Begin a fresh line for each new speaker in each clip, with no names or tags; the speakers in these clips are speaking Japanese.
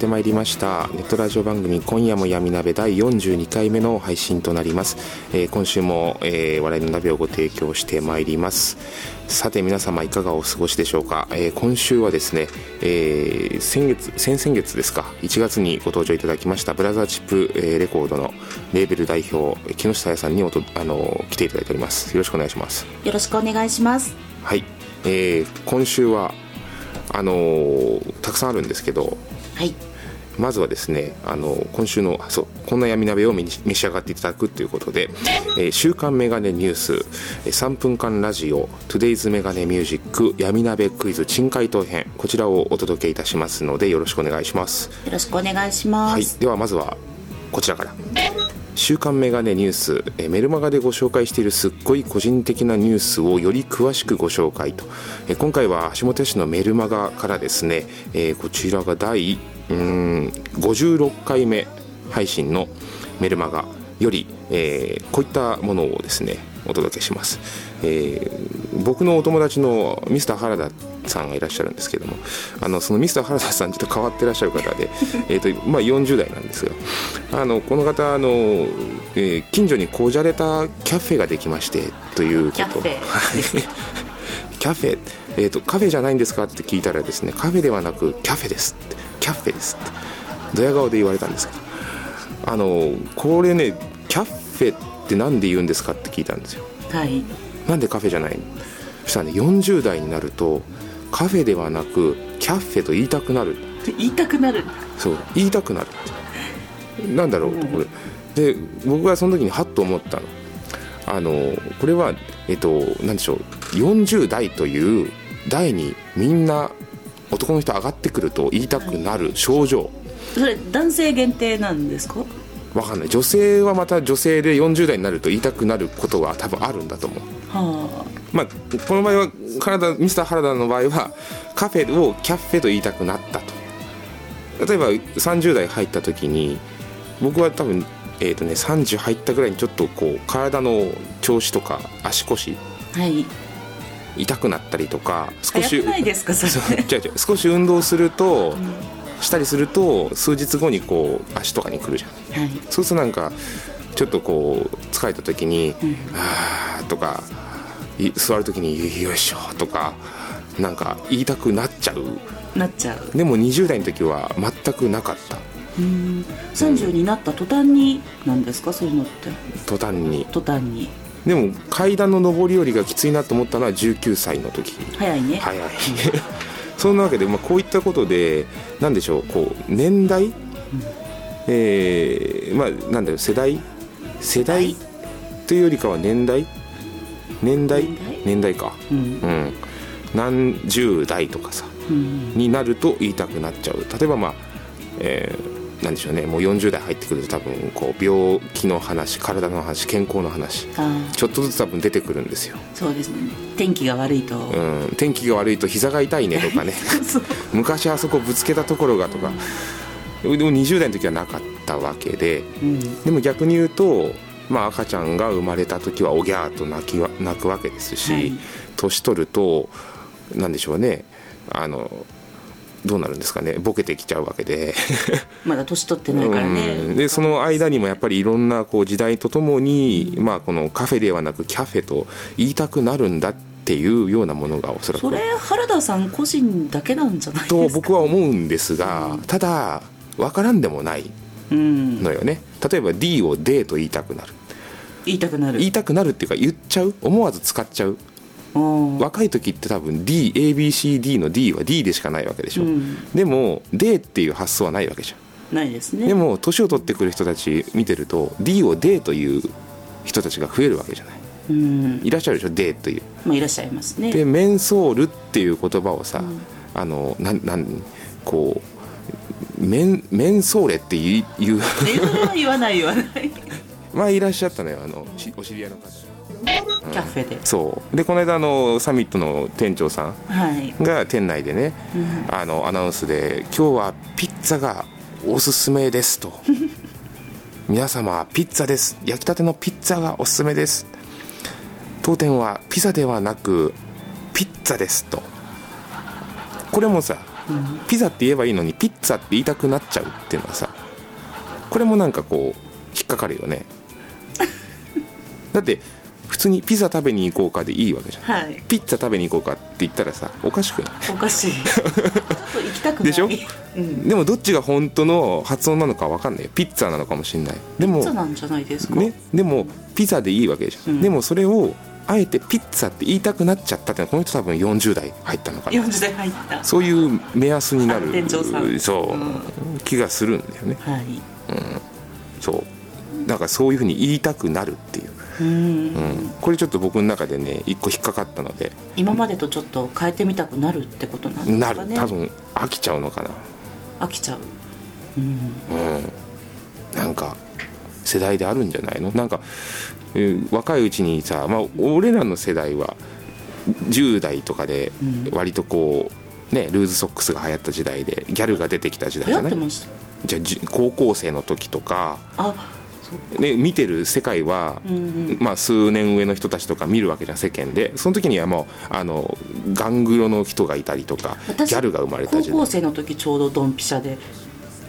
ってまいりました。ネットラジオ番組今夜も闇鍋第42回目の配信となります、えー今週も、えー笑いの鍋をご提供してまいります。さて皆様いかがお過ごしでしょうか、えー今週はですね、えー先月先々月ですか？1月にご登場いただきましたブラザーチップ、えーレコードのレーベル代表えー木下彩さんにおとあの来ていただいております。よろしくお願いします。
よろしくお願いします。
はい、えー今週はあのーたくさんあるんですけど
はい
まずはですねあの今週のそうこんな闇鍋を召し上がっていただくということで「えー週刊メガネニュース」えー3分間ラジオ「トゥデイズメガネミュージック闇鍋クイズ珍回答編」こちらをお届けいたしますのでよろしくお願いします。
よろしくお願いします、
はい、ではまずはこちらから「週刊メガネニュース」えーメルマガでご紹介しているすっごい個人的なニュースをより詳しくご紹介と、えー今回は橋本氏のメルマガからですね、えーこちらが第うーん56回目配信のメルマガより、えーこういったものをですねお届けします、えー僕のお友達のミスター原田さんがいらっしゃるんですけどもあのそのミスター原田さんちょっと変わってらっしゃる方で えーと、まあ、40代なんですがあのこの方あの、えー近所にこじゃれたキャフェができましてということ。
キャフェ。
はい。キャフェ、えーとカフェじゃないんですかって聞いたらですねカフェではなくキャフェですってキャフェですって。ドヤ顔で言われたんですけど。あのこれねキャフェって何で言うんですかって聞いたんですよ。
はい。
なんでカフェじゃない？のそしたらね40代になるとカフェではなくキャッフェと言いたくなる。
言いたくなる。
そう言いたくなる。ってなんだろうとこれ。で僕はその時にハッと思ったの。あのこれはえっと何でしょう。40代という代にみんな男の人上がってくると言いたくなる症状。
それ男性限定なんですか？
わかんない。女性はまた女性で40代になると言いたくなることは多分あるんだと思う。
は
まあ、この場合は原田ミスター原田の場合はカフェをキャッフェと言いたくなったと。例えば30代入った時に僕は多分、えーとね、30入ったぐらいにちょっとこう体の調子とか足腰
あはい
痛くなったりとか少し
ないですかそれ。
違う違う少し運動すると、したりすると数日後にこう足とかにくるじゃん。
はい。
そうするとなんかちょっとこう疲れた時に「あー」とかい座る時に「よいしょ」とかなんか言いたくなっちゃう。
なっちゃう。
でも20代の時は全くなかった。
うん。30になった途端になんですかそういうのって。
途端に。
途端に
でも階段の上り下りがきついなと思ったのは19歳の時。
早いね。
早い。そんなわけで、まあ、こういったことで何でしょうこう年代、えーまあなんだろう世代？世代？というよりかは年代？年代？
年代？
年代か。
うん。
うん。何十代とかさ。
うん。
になると言いたくなっちゃう。例えばまあ、えーなんでしょうね。もう40代入ってくると多分こう病気の話体の話健康の話
あ
ちょっとずつ多分出てくるんですよ、
ーそうですね。天気が悪いと、
うん、天気が悪いと膝が痛いねとかね。昔あそこぶつけたところがとか。でも20代の時はなかったわけで
うん。
でも逆に言うと、まあ、赤ちゃんが生まれた時はおぎゃーと泣きわ泣くわけですし、
はい。
年取るとなんでしょうね。あのどうなるんですかね。ボケてきちゃうわけで。
まだ年取ってないからね、
うん。でその間にもやっぱりいろんなこう時代とともに、まあ、このカフェではなくキャフェと言いたくなるんだっていうようなものがおそらく。
それ原田さん個人だけなんじゃないですか？
と僕は思うんですがただ分からんでもない
うん
のよね。例えば D を D と言いたくなる。
言いたくなる。
言いたくなるっていうか言っちゃう？思わず使っちゃう？
うん
若い時って多分 DABCD の D は D でしかないわけでしょ、
うん。
でも D っていう発想はないわけじゃん。
ないですね。
でも年を取ってくる人たち見てると D を D という人たちが増えるわけじゃない。
うん。
いらっしゃるでしょ？D という。
まあいらっしゃいますね。
でメンソールっていう言葉をさ、あのなんなんこうメンメンソーレって言う。
は言わない言わない。
まあいらっしゃったのよあのしお知り合いの方
キャッフェで。
そう。でこの間あのサミットの店長さん
はい。
が店内でね、
うん。
あのアナウンスで「今日はピッツァがおすすめです」と「皆様ピッツァです。焼きたてのピッツァがおすすめです」当店はピザではなくピッツァですと。これもさ、ピザって言えばいいのにピッツァって言いたくなっちゃうっていうのはさこれもなんかこう引っかかるよね。だって普通にピザ食べに行こうかでいいわけじゃん。
はい。
ピッツァ食べに行こうかって言ったらさおかしくない？
おかしい。行きたくない。
でしょ？
うん。
でもどっちが本当の発音なのか分かんないよ。ピッツァなのかもしれない。でも
ピザなんじゃないですか、
ね？でもピザでいいわけじゃん、
うん。
でもそれをあえてピッツァって言いたくなっちゃったってこの人多分40代入ったのかな。
40代入った。
そういう目安になる
あ店長さん。
そう、
うん。
気がするんだよね。
はい。
そう。だからそういうふうに言いたくなるっていう、
うん。
うん、これちょっと僕の中でね一個引っかかったので。
今までとちょっと変えてみたくなるってことなんです
な
かね？
る。多分飽きちゃうのかな。
飽きちゃう。うん。
うんなんか世代であるんじゃないの？なんか、えー若いうちにさ、まあ、俺らの世代は10代とかで
うん。
割とこうねルーズソックスが流行った時代でギャルが出てきた時代
流
じゃない？じゃあじ高校生の時とか、
あ
ね、見てる世界は、
うんうん。
まあ、数年上の人たちとか見るわけじゃん世間で。その時にはもうあのガングロの人がいたりとかギ
私
ャルが生まれた
高
時代。
校生の時ちょうどドンピシャで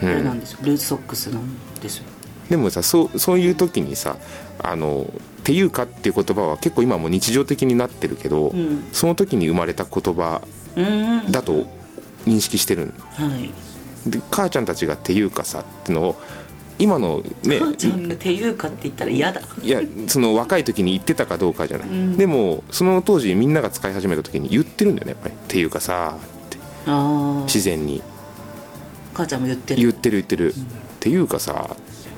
あ
うん。
れなんですよ、ルーズソックスなんですよ。
でもさそうそういう時にさあのっていうかっていう言葉は結構今もう日常的になってるけど、
うん。
その時に生まれた言葉
うん
だと認識してる
はい。
で母ちゃんたちが「っていうかさ」ってのを今のね
母ちゃんが「ていうか」って言ったら嫌だ。
いやその若い時に言ってたかどうかじゃない、
うん。
でもその当時みんなが使い始めた時に言ってるんだよねやっぱり「っていうかさ」って。自然に。
母ちゃんも言ってる。
言ってる言ってる、っていうかさ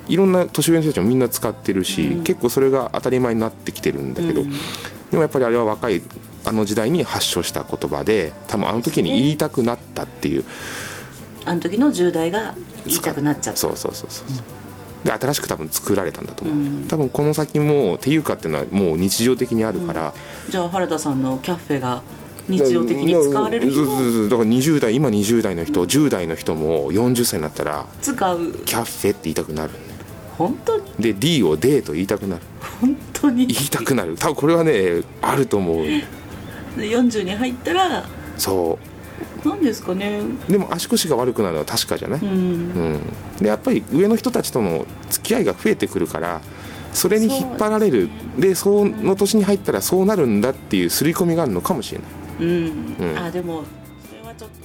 いろんな年上の人たちもみんな使ってるし、
うん。
結構それが当たり前になってきてるんだけど、
うん。
でもやっぱりあれは若いあの時代に発祥した言葉で多分あの時に言いたくなったっていう
あの時の10代が言いたくなっちゃった。
そう。そうそうそう、で新しく多分作られたんだと思う、
うん。
多分この先も「っていうか」っていうのはもう日常的にあるから、
じゃあ原田さんのキャッフェが日常的に使われる日
そうそう
も
そうだから20代今20代の人10代の人も40歳になったら
使う。
キャッフェって言いたくなる。
本当に？
で D を D と言いたくなる。
本当に？
言いたくなる。多分これはねあると思う。
で40に入ったら
そ
何ですかね。
うでも足腰が悪くなるのは確かじゃない、
うん。
うん、でやっぱり上の人たちとの付き合いが増えてくるからそれに引っ張られる。でその年に入ったらそうなるんだっていう刷り込みがあるのかもしれない、
うん、
うん。
あでもそれはちょっと。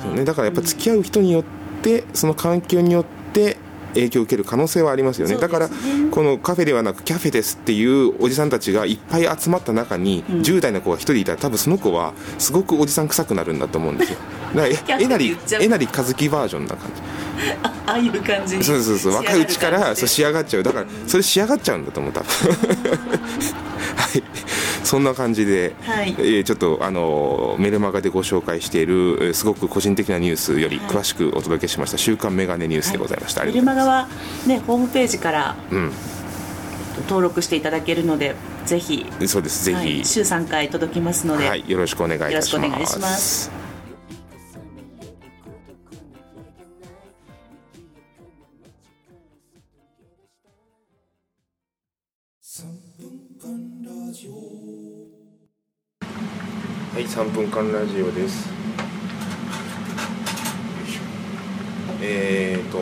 そうね、だからやっぱ付き合う人によってその環境によって影響を受ける可能性はありますよね。
ね。
だからこのカフェではなくキャフェですっていうおじさんたちがいっぱい集まった中に、
うん。
10代の子が1人いたら多分その子はすごくおじさん臭くなるんだと思うんですよ。だからええなりえなり和樹バージョンな感じ。
あああいう感じに
そうそうそう。若いうちからそう
仕
仕上がっちゃうだからそれ仕上がっちゃうんだと思う多分。はいそんな感じで、
はい。
えーちょっとあのメルマガでご紹介しているえーすごく個人的なニュースより詳しくお届けしました「週刊メガネニュース」でございました、あ
メ
りがとうござい
ルマガはねホームページから
ます
登録していただけるのでぜひ
うんそうですぜひ、
はい、週3回届きますので、
はい、よろしくお願いいたします。はい、3分間ラジオです。よいしょえーと、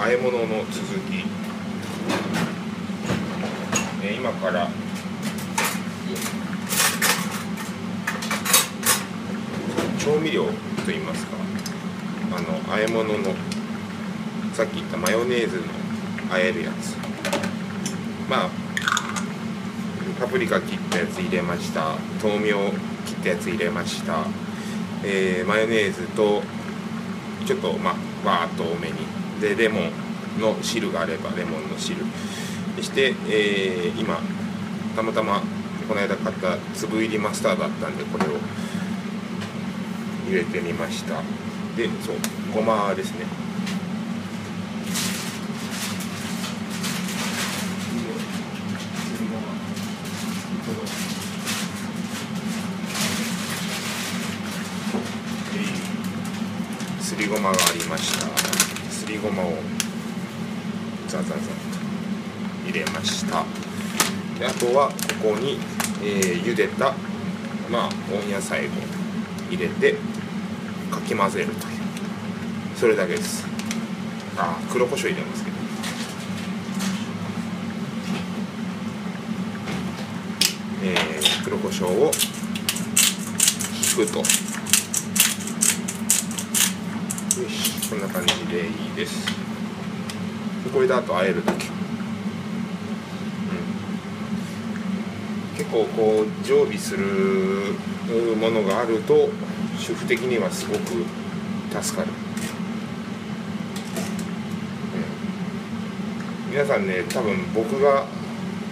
和え物の続き。えー今から。調味料といいますか。あの、和え物の。さっき言ったマヨネーズの和えるやつ。まあパプリカ切ったやつ入れました。豆苗切ったやつ入れました、えーマヨネーズとちょっとまあわーっと多めに。でレモンの汁があればレモンの汁。そして、えー今たまたまこの間買った粒入りマスタードあったんでこれを入れてみました。でそうごまですね。すりごまがありました。すりごまをザザザと入れました。であとはここに、えー茹でたまあ温野菜を入れてかき混ぜるという。それだけです。あ黒胡椒入れますけど。えー黒胡椒を引くとよしこんな感じでいいです。これであと和えるだけ、うん、結構こう常備するものがあると主婦的にはすごく助かる、うん、皆さんね多分僕が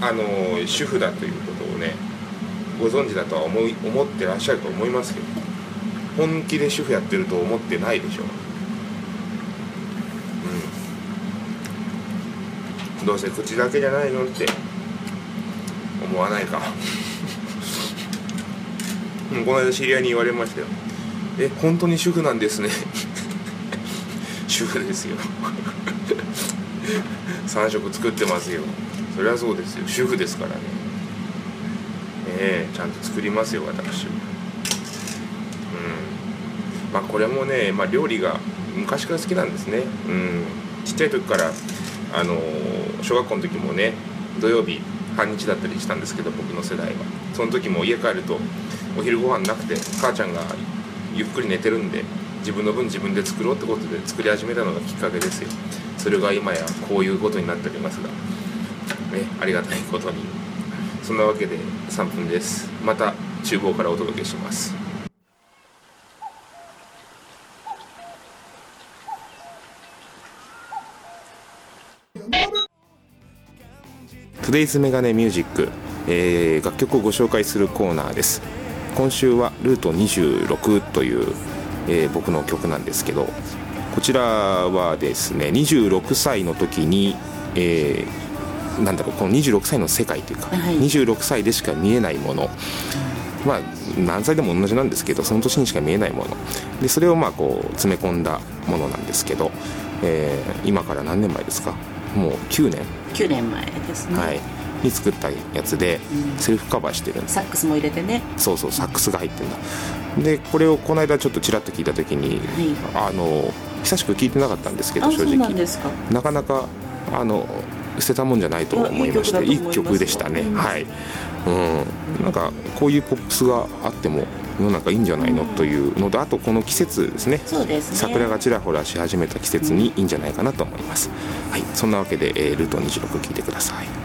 あの主婦だということをねご存知だとは思い思ってらっしゃると思いますけど本気で主婦やってると思ってないでしょうんどうせ口だけじゃないのって思わないか。も うこの間知り合いに言われましたよ。え本当に主婦なんですね。主婦ですよ。3食作ってますよ。そりゃそうですよ。主婦ですからね。ええちゃんと作りますよ私。うん。まあこれもね、まあ、料理が昔から好きなんですね。うん。ちっちゃい時からあの小学校の時もね土曜日半日だったりしたんですけど僕の世代は。その時も家帰るとお昼ご飯なくて母ちゃんがゆっくり寝てるんで自分の分自分で作ろうってことで作り始めたのがきっかけですよ。それが今やこういうことになっておりますが。ねありがたいことに。そんなわけで3分です。また厨房からお届けします。トゥデイズメガネミュージック、えー楽曲をご紹介するコーナーです。今週はルート26という、えー僕の曲なんですけどこちらはですね26歳の時に、えーなんだろうこの26歳の世界というか、
はい。
26歳でしか見えないもの。まあ何歳でも同じなんですけどその年にしか見えないもの。でそれをまあこう詰め込んだものなんですけど、えー今から何年前ですか？もう9年。
9年前ですね、
はい、に作ったやつで
うん。
セルフカバーしてる
サックスも入れてね。
そうそうサックスが入ってるんだ。でこれをこの間ちょっとちらっと聞いた時に、あの久しく聞いてなかったんですけど正直。
なか
なかあの捨てたもんじゃないと思いましていい曲でしたね、
うん
はい、うん、なんかこういうポップスがあっても世の中いいんじゃないのというのであとこの季節ですね。
そうですね。
桜がちらほらし始めた季節にいいんじゃないかなと思います、はい。そんなわけで、えールート26聞いてください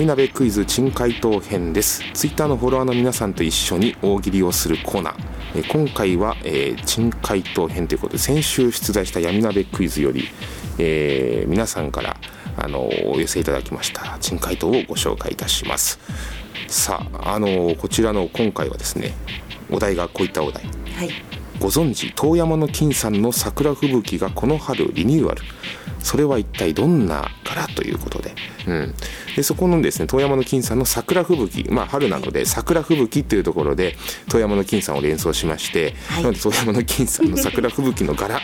闇鍋クイズ珍回答編です。ツイッターのフォロワーの皆さんと一緒に大喜利をするコーナー。えー今回は、えー珍回答編ということで先週出題した闇鍋クイズより、えー皆さんからあのお寄せいただきました珍回答をご紹介いたします。さああのこちらの今回はですねお題がこういったお題。
はい。
ご存知遠山の金さんの桜吹雪がこの春リニューアルそれは一体どんな柄ということで,、うん、でそこのですね遠山の金さんの桜吹雪。まあ春なので桜吹雪っていうところで遠山の金さんを連想しまして、
はい。
なので遠山の金さんの桜吹雪の柄？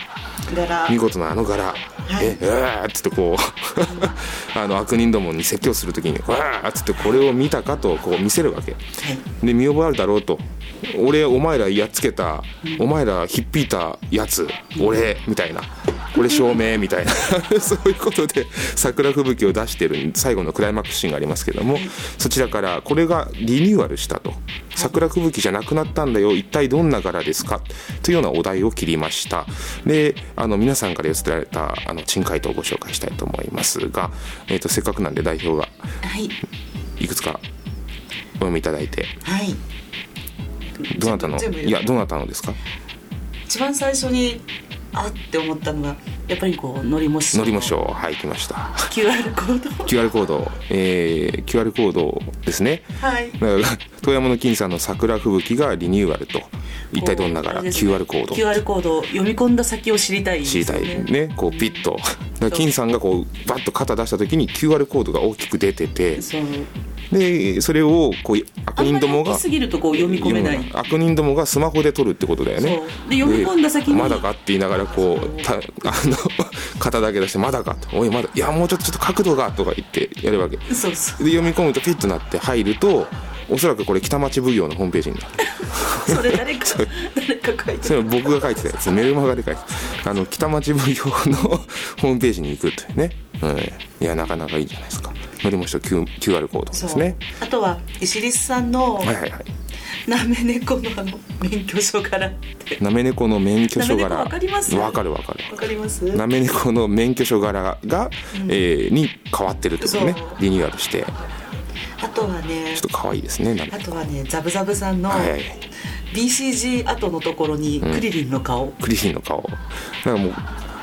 柄。
見事なあの柄、
い。
えうわーっつってこう あの悪人どもに説教するときにうわーっつってこれを見たかとこう見せるわけ。で見覚えあるだろうと俺お前らやっつけた、お前らひっぴいたやつ俺みたいな。これ証明みたいな。そういうことで桜吹雪を出してる最後のクライマックスシーンがありますけどもそちらからこれがリニューアルしたと。桜吹雪じゃなくなったんだよ。一体どんな柄ですか？というようなお題を切りました。であの皆さんから寄せられたあの珍回答をご紹介したいと思いますが、えー、とせっかくなんで代表が
はい。
いくつかお読みいただいて。
はい
どなたの？いやどなたのですか？
一番最初にあって思ったのがやっぱりこうのりもし
のりも賞はい来ました。
QR コード
QR コード、えー QR コードですね。
はい。
だから遠山の金さんの桜吹雪がリニューアルと。一体どんな柄
こうあれですね。
QR コード。
QR コードを読み込んだ先を知りたいです
知りたい。
よ
ねこうピッと。金さんがこうバッと肩出した時に QR コードが大きく出てて。
そう。
でそれをこう悪人どもが
すぎるとこう読み込めない。
悪人どもがスマホで撮るってことだよね。
で読み込んだ先に
まだかって言いながらこうたあの 肩だけ出して「まだか」と「おいまだいやもうちょっとちょっと角度が」とか言ってやるわけ。で
そうそう。
読み込むとピッとなって入るとおそらくこれ北町奉行のホームページになる。
それ誰か 誰か書いて
それは僕が書いてたやつ。メルマガで書いてたあの北町奉行のホームページに行くというね、うん、いやなかなかいいじゃないですか。のりもし QR コードですね。
あとは石リスさんの
はいはいはい
なめ猫のあの免許証からって。
なめ猫の免許証柄。
わかります？
わかるわかる。
わかります？
なめ猫の免許証柄が、えーに変わってるってことね。リニューアルして。
あとはね
ちょっと可愛いですね
あとはねザブザブさんの
はいはい。
BCG 後のところにクリリンの顔、
クリリンの顔。だからもう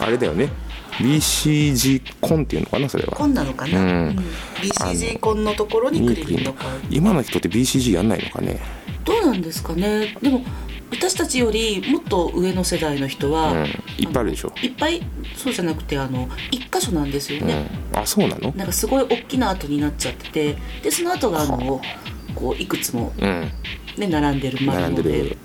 あれだよね。BCG コンっていうのかなそれは。
コンなのかな、
うん。
うん。BCG コンのところにクリリンの顔。
今の人って BCG やんないのかね？
どうなんですかね。でも私たちよりもっと上の世代の人は、
うん。いっぱいあるでしょ。
のいっぱいそうじゃなくてあの一箇所なんですよ
う
ね、
ん。あそうなの？
なんかすごい大きな跡になっちゃっててでその後があのこういくつも、
うん。
ね、並んでる丸ので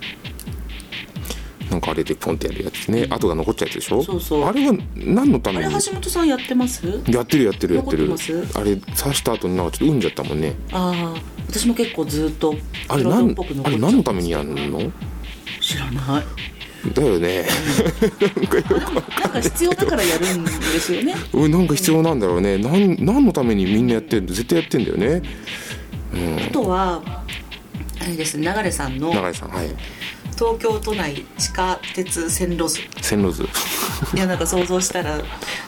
なんかあれでポンってやるやつね。跡が残っちゃうやつでしょ？
そうそう。
あれは何のた
あれ橋本さんやってます？
やってるやってる。やってる
残ってます？
あれ刺した後になんかちょっと産んじゃったもんね
ああ。私も結構ずっと
あれなんあれ何のためにやるの？
知らない。
だよね。
なんか必要だからやるんですよね。
うんなんか必要なんだろうね。なん何のためにみんなやってる絶対やってんだよね。
あとはあれですね流さんの
永井さんはい
東京都内地下鉄線路図。
線路図。
いやなんか想像したら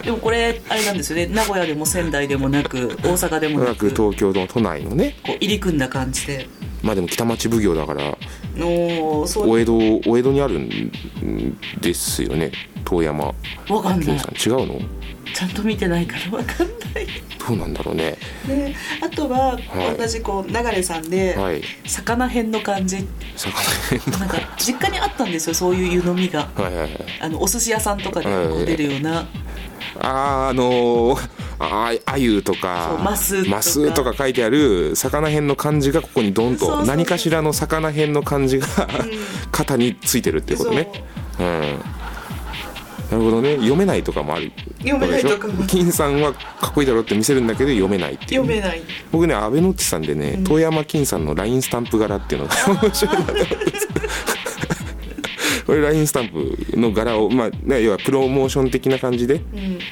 でもこれあれなんですよね。名古屋でも仙台でもなく大阪でもな
なく
く
東京の都内のね。
こう入り組んだ感じで。
まあでも北町奉行だから
おーそう。
お江戸お江戸にあるんですよね。遠山。
わかんない。
違うの？
ちゃんと見てないからわかんない
どうなんだろうね。
であとは
はい。
同じこう流さんで
はい。
魚編の感じ。
魚
なんか実家にあったんですよそういう湯飲みが。
はいはいはい。
あのお寿司屋さんとかでこう出るような。
あーあのー、ああゆとか
そうマスとか。
マスとか書いてある魚編の漢字がここにドンと
そうそうそう。
何かしらの魚編の漢字が肩についてるっていうことね。う。んなるほどね。読めないとかもある。
読めないとかも。
金さんはかっこいいだろうって見せるんだけど読めないっていう。
読めない。
僕ね阿部ノッチさん。でね遠山金さんの LINE スタンプ柄っていうのが面白いなと思ってここれ LINE スタンプの柄を、まあね、要はプロモーション的な感じで、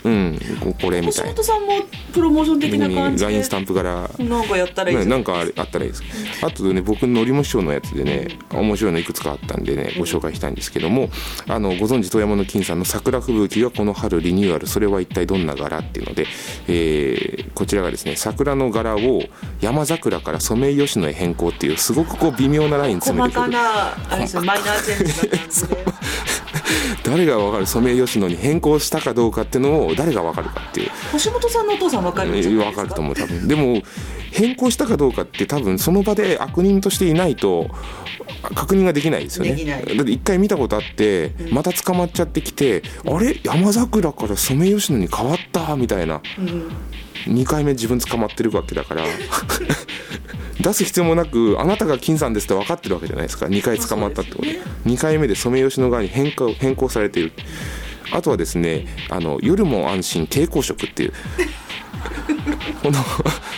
うん、ここれみたいな。
橋本さんもプロモーション的な感じで。
LINE スタンプ柄。
なんかやったらいい
なんかあったらいいです。あとね僕のりも師匠のやつでね面白いのいくつかあったんでねご紹介したいんですけどもあのご存知遠山の金さんの桜吹雪がこの春リニューアルそれは一体どんな柄っていうので、えーこちらがですね桜の柄を山桜からソメイヨシノへ変更っていうすごくこう微妙なライン詰め
細
てくる。
かなあれですよマイナーチェンジ
誰がわかるソメイヨシノに変更したかどうかっていうのを誰がわかるかっていう。
橋本さんのお父さんわかるんじゃないですか？
分かると思う多分。でも変更したかどうかって多分その場で悪人としていないと確認ができないですよね。だって一回見たことあってまた捕まっちゃってきて、あれ？山桜からソメイヨシノに変わった？みたいな、2回目自分捕まってるわけだから。出す必要もなくあなたが金さんですって分かってるわけじゃないですか。2回捕まったってことで。
です
2回目でソメイヨシノ側に変更変更されている。あとはですねあの夜も安心抵抗色っていうこの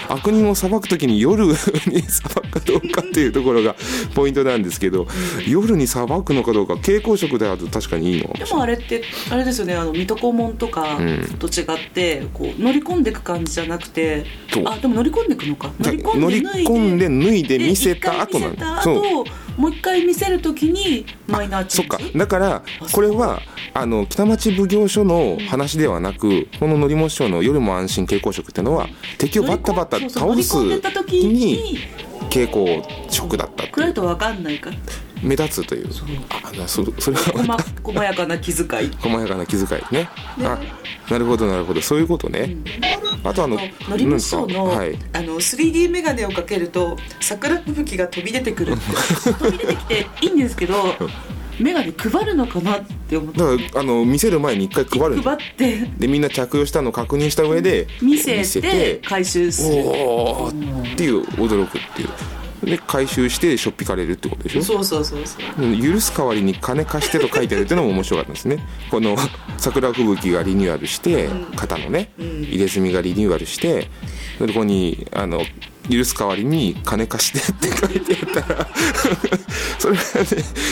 悪人を裁く時に夜に 裁くかどうかっていうところがポイントなんですけど夜に裁くのかどうか蛍光色であると確かにいいの
でもあれってあれですよねあの水戸黄門とか
ん。
と違ってこう乗り込んでいく感じじゃなくて
そう。
あでも乗り込んでいくのか。乗り
乗り込んで脱いで見せた後なんだ
だ
そう。
もう一回見せるときにマイナーチ
そっか。
ェンジ
だからこれはあの北町奉行所の話ではなくこの則本省の夜も安心蛍光色っていうのは敵をバッタバッタ倒すに
に
蛍光色だったっ
暗いと分かんないか。ら
目立つという。あなそそれは
細細やかな気遣い。
細やかな気遣いね。あなるほどなるほど。そういうことね、あとあの
のりむしょうの,、
はい。
あの 3D メガネをかけると桜吹雪が飛び出てくる 飛び出てきていいんですけど メガネ配るのかなって思って。
だからあの見せる前に一回配る。
配って。
でみんな着用したのを確認した上で
見せて回収する。
おーっていう驚くっていう。で回収してしょっぴかれるってことでしょ？
そうそうそうそう。
うん許す代わりに金貸してと書いてあるっていうのも面白かったですね。この桜吹雪がリニューアルして肩のね入れ墨がリニューアルしてそこにあの許す代わりに金貸してって書いてあったら それがね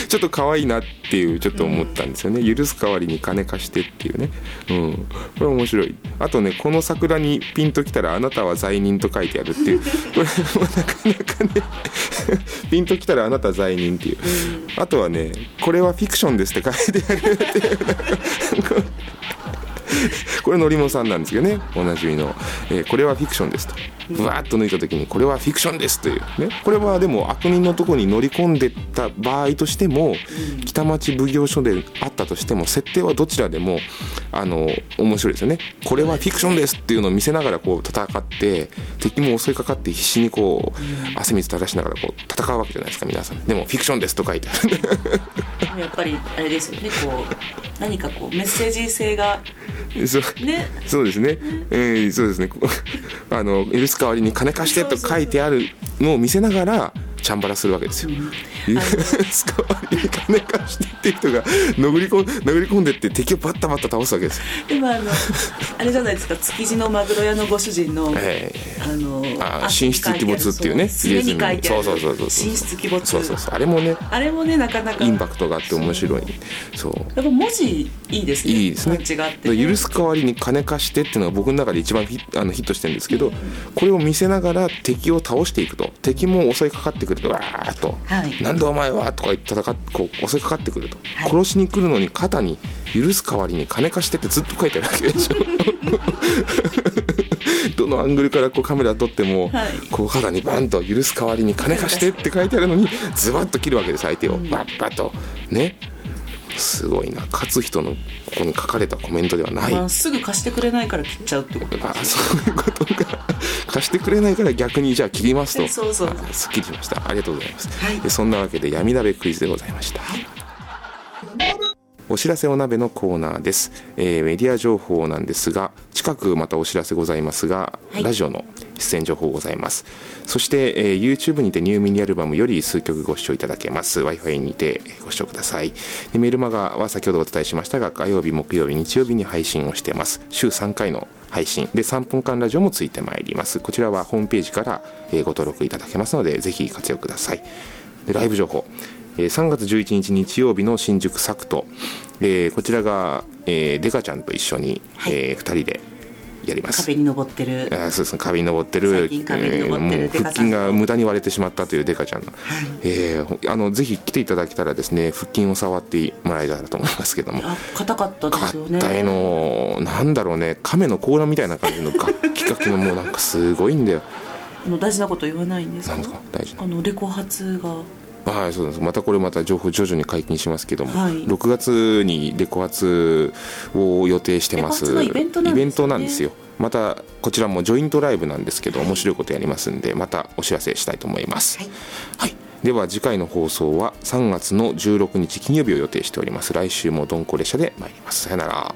ちょっと可愛いなっていうちょっと思ったんですよね。許す代わりに金貸してっていうね。うん。これ面白い。あとねこの桜にピンときたらあなたは罪人と書いてあるっていう。これもなかなかねピンときたらあなたは罪人っていう、あとはねこれはフィクションですって書いてあるっていう これのりもさんなんですよね。おなじみの、えーこれはフィクションですと。ぶわーっと抜いた時にこれはフィクションですという。ね。これはでも悪人のところに乗り込んでった場合としても北町奉行所であったとしても設定はどちらでもあの面白いですよね。これはフィクションですっていうのを見せながらこう戦って敵も襲いかかって必死にこう汗水垂らしながらこう戦うわけじゃないですか皆さん。でもフィクションですと書いてある。
やっぱりあれですよねこう何かこうメッセージ性が
そう。
ね。
そうですね、えーそうですね。あの許す代わりに金貸してと書いてあるのを見せながらチャンバラするわけですよ。許す代わりに金貸してっていう人が殴り込ん殴り込んでって敵をバッタバッタ倒すわけですよ。
でもあのあれじゃないですか。築地のマグロ屋のご主人の、
え
あの
あ神出鬼没っていうね
すねに書いてある。
そうそうそうそう
神出鬼没。
そうそうそう。あれもね
あれもねなかなか。
インパクトがあって面白い。そう。
やっぱ文字いいですね。
いいですね。
ね、
許す代わりに金貸してっていうのが僕の中で一番ヒッあのヒットしてるんですけどこれを見せながら敵を倒していくと。敵も襲いかかってくるとわーっと。
はい。
なんでお前は?」とか言って戦っこう襲いかかってくると、
はい。
殺しに来るのに肩に「許す代わりに金貸して」ってずっと書いてあるわけでしょ。どのアングルからこうカメラ撮っても、
はい。
こう肩にバンと「許す代わりに金貸して」って書いてあるのにズバッと切るわけです相手を。バッバッと。ね。すごいな。勝つ人のここに書かれたコメントではない、
まあ、すぐ貸してくれないから切っちゃうってこと
あそういうことか貸してくれないから逆にじゃあ切りますと。
そうそう
あすっきりしました。ありがとうございます、
はい。
でそんなわけで闇鍋クイズでございました、お知らせお鍋のコーナーです、えーメディア情報なんですが近くまたお知らせございますが、
はい。
ラジオの出演情報ございます。そして、えー YouTube にてニューミニアルバムより数曲ご視聴いただけます。w i f i にてご視聴ください。でメルマガは先ほどお伝えしましたが火曜日木曜日日曜日に配信をしてます。週3回の配信。で3分間ラジオもついてまいります。こちらはホームページから、えーご登録いただけますのでぜひ活用ください。でライブ情報、ええー3月11日日曜日の新宿サクト、えーこちらが、えーデカちゃんと一緒に、
はい。
え2人でやります。
壁に登ってる。
あーそうですね。壁に登ってる。
てる
もう
デカ
腹筋が無駄に割れてしまったというデカちゃんの、えーほあのぜひ来ていただけたらですね腹筋を触ってもらえたらと思いますけども。
あ硬かったですよね。
硬いのなんだろうね。亀の甲羅みたいな感じの楽 器楽器のもうなんかすごいんだよ。
あの大事なこと言わないんですか？
なんですか？大事な。
あのレコ発が
はいそうです。またこれまた情報徐々に解禁しますけども、
はい。
6月にレコ発を予定してます。イベントなんですよまたこちらもジョイントライブなんですけど面白いことやりますんでまたお知らせしたいと思います。
はい。
はい、では次回の放送は3月の16日金曜日を予定しております。来週もドンコ列車で参ります。さよなら